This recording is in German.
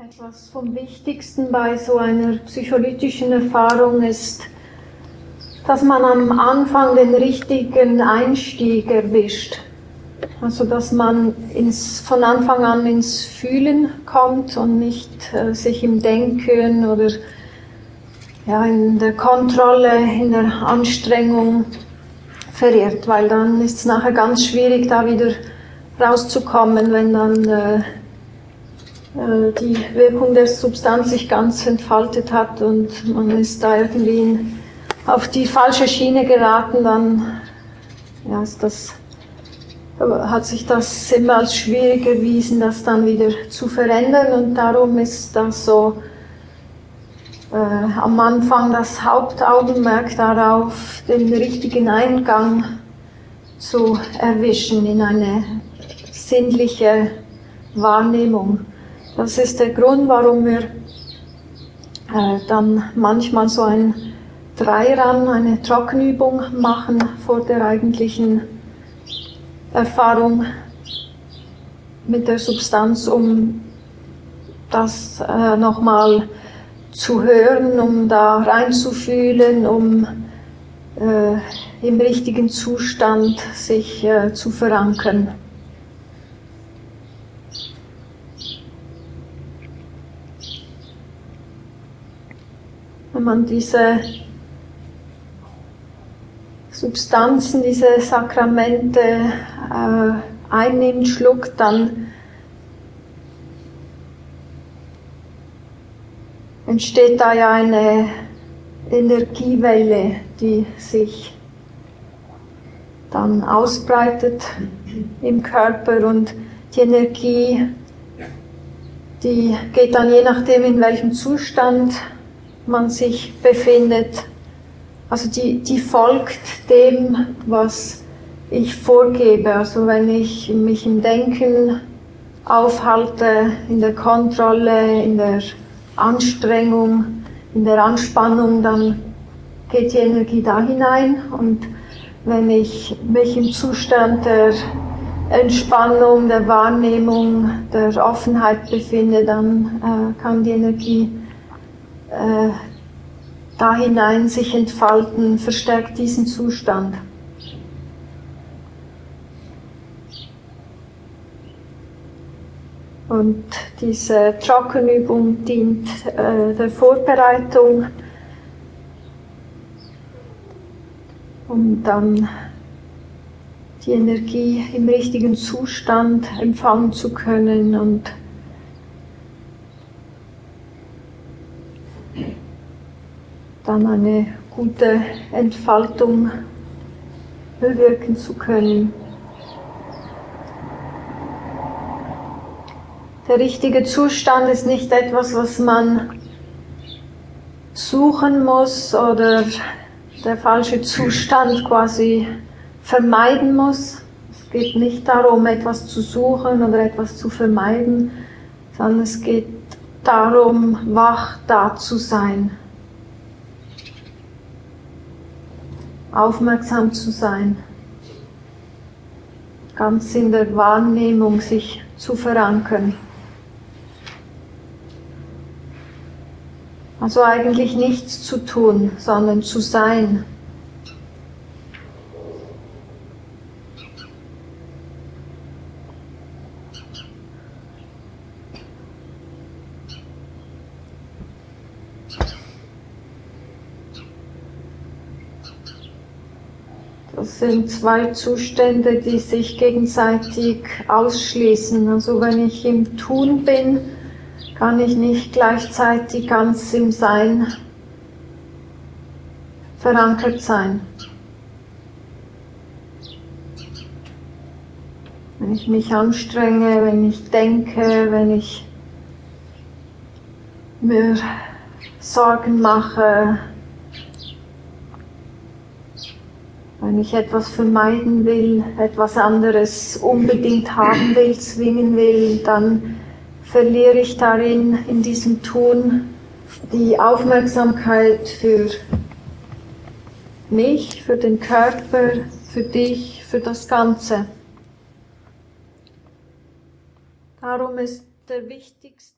Etwas vom Wichtigsten bei so einer psycholytischen Erfahrung ist, dass man am Anfang den richtigen Einstieg erwischt. Also dass man ins, von Anfang an ins Fühlen kommt und nicht äh, sich im Denken oder ja, in der Kontrolle, in der Anstrengung verirrt, weil dann ist es nachher ganz schwierig, da wieder rauszukommen, wenn dann äh, die Wirkung der Substanz sich ganz entfaltet hat und man ist da irgendwie auf die falsche Schiene geraten, dann ja, ist das, hat sich das immer als schwierig erwiesen, das dann wieder zu verändern und darum ist das so äh, am Anfang das Hauptaugenmerk darauf, den richtigen Eingang zu erwischen in eine sinnliche Wahrnehmung. Das ist der Grund, warum wir äh, dann manchmal so ein Dreirun, eine Trockenübung machen vor der eigentlichen Erfahrung mit der Substanz, um das äh, nochmal zu hören, um da reinzufühlen, um äh, im richtigen Zustand sich zu verankern. Wenn man diese Substanzen, diese Sakramente äh, einnimmt, schluckt, dann entsteht da ja eine Energiewelle, die sich dann ausbreitet im Körper und die Energie, die geht dann je nachdem, in welchem Zustand man sich befindet. Also die, die folgt dem, was ich vorgebe. Also wenn ich mich im Denken aufhalte, in der Kontrolle, in der Anstrengung, in der Anspannung, dann geht die Energie da hinein. Und wenn ich mich im Zustand der Entspannung, der Wahrnehmung, der Offenheit befinde, dann äh, kann die Energie äh, da hinein sich entfalten, verstärkt diesen Zustand. Und diese Trockenübung dient äh, der Vorbereitung, um dann die Energie im richtigen Zustand empfangen zu können und dann eine gute Entfaltung bewirken zu können. Der richtige Zustand ist nicht etwas, was man suchen muss oder der falsche Zustand quasi vermeiden muss. Es geht nicht darum, etwas zu suchen oder etwas zu vermeiden, sondern es geht darum, wach da zu sein. Aufmerksam zu sein, ganz in der Wahrnehmung sich zu verankern. Also eigentlich nichts zu tun, sondern zu sein. Das sind zwei Zustände, die sich gegenseitig ausschließen. Also wenn ich im Tun bin, kann ich nicht gleichzeitig ganz im Sein verankert sein. Wenn ich mich anstrenge, wenn ich denke, wenn ich mir Sorgen mache, Wenn ich etwas vermeiden will, etwas anderes unbedingt haben will, zwingen will, dann verliere ich darin, in diesem Tun, die Aufmerksamkeit für mich, für den Körper, für dich, für das Ganze. Darum ist der wichtigste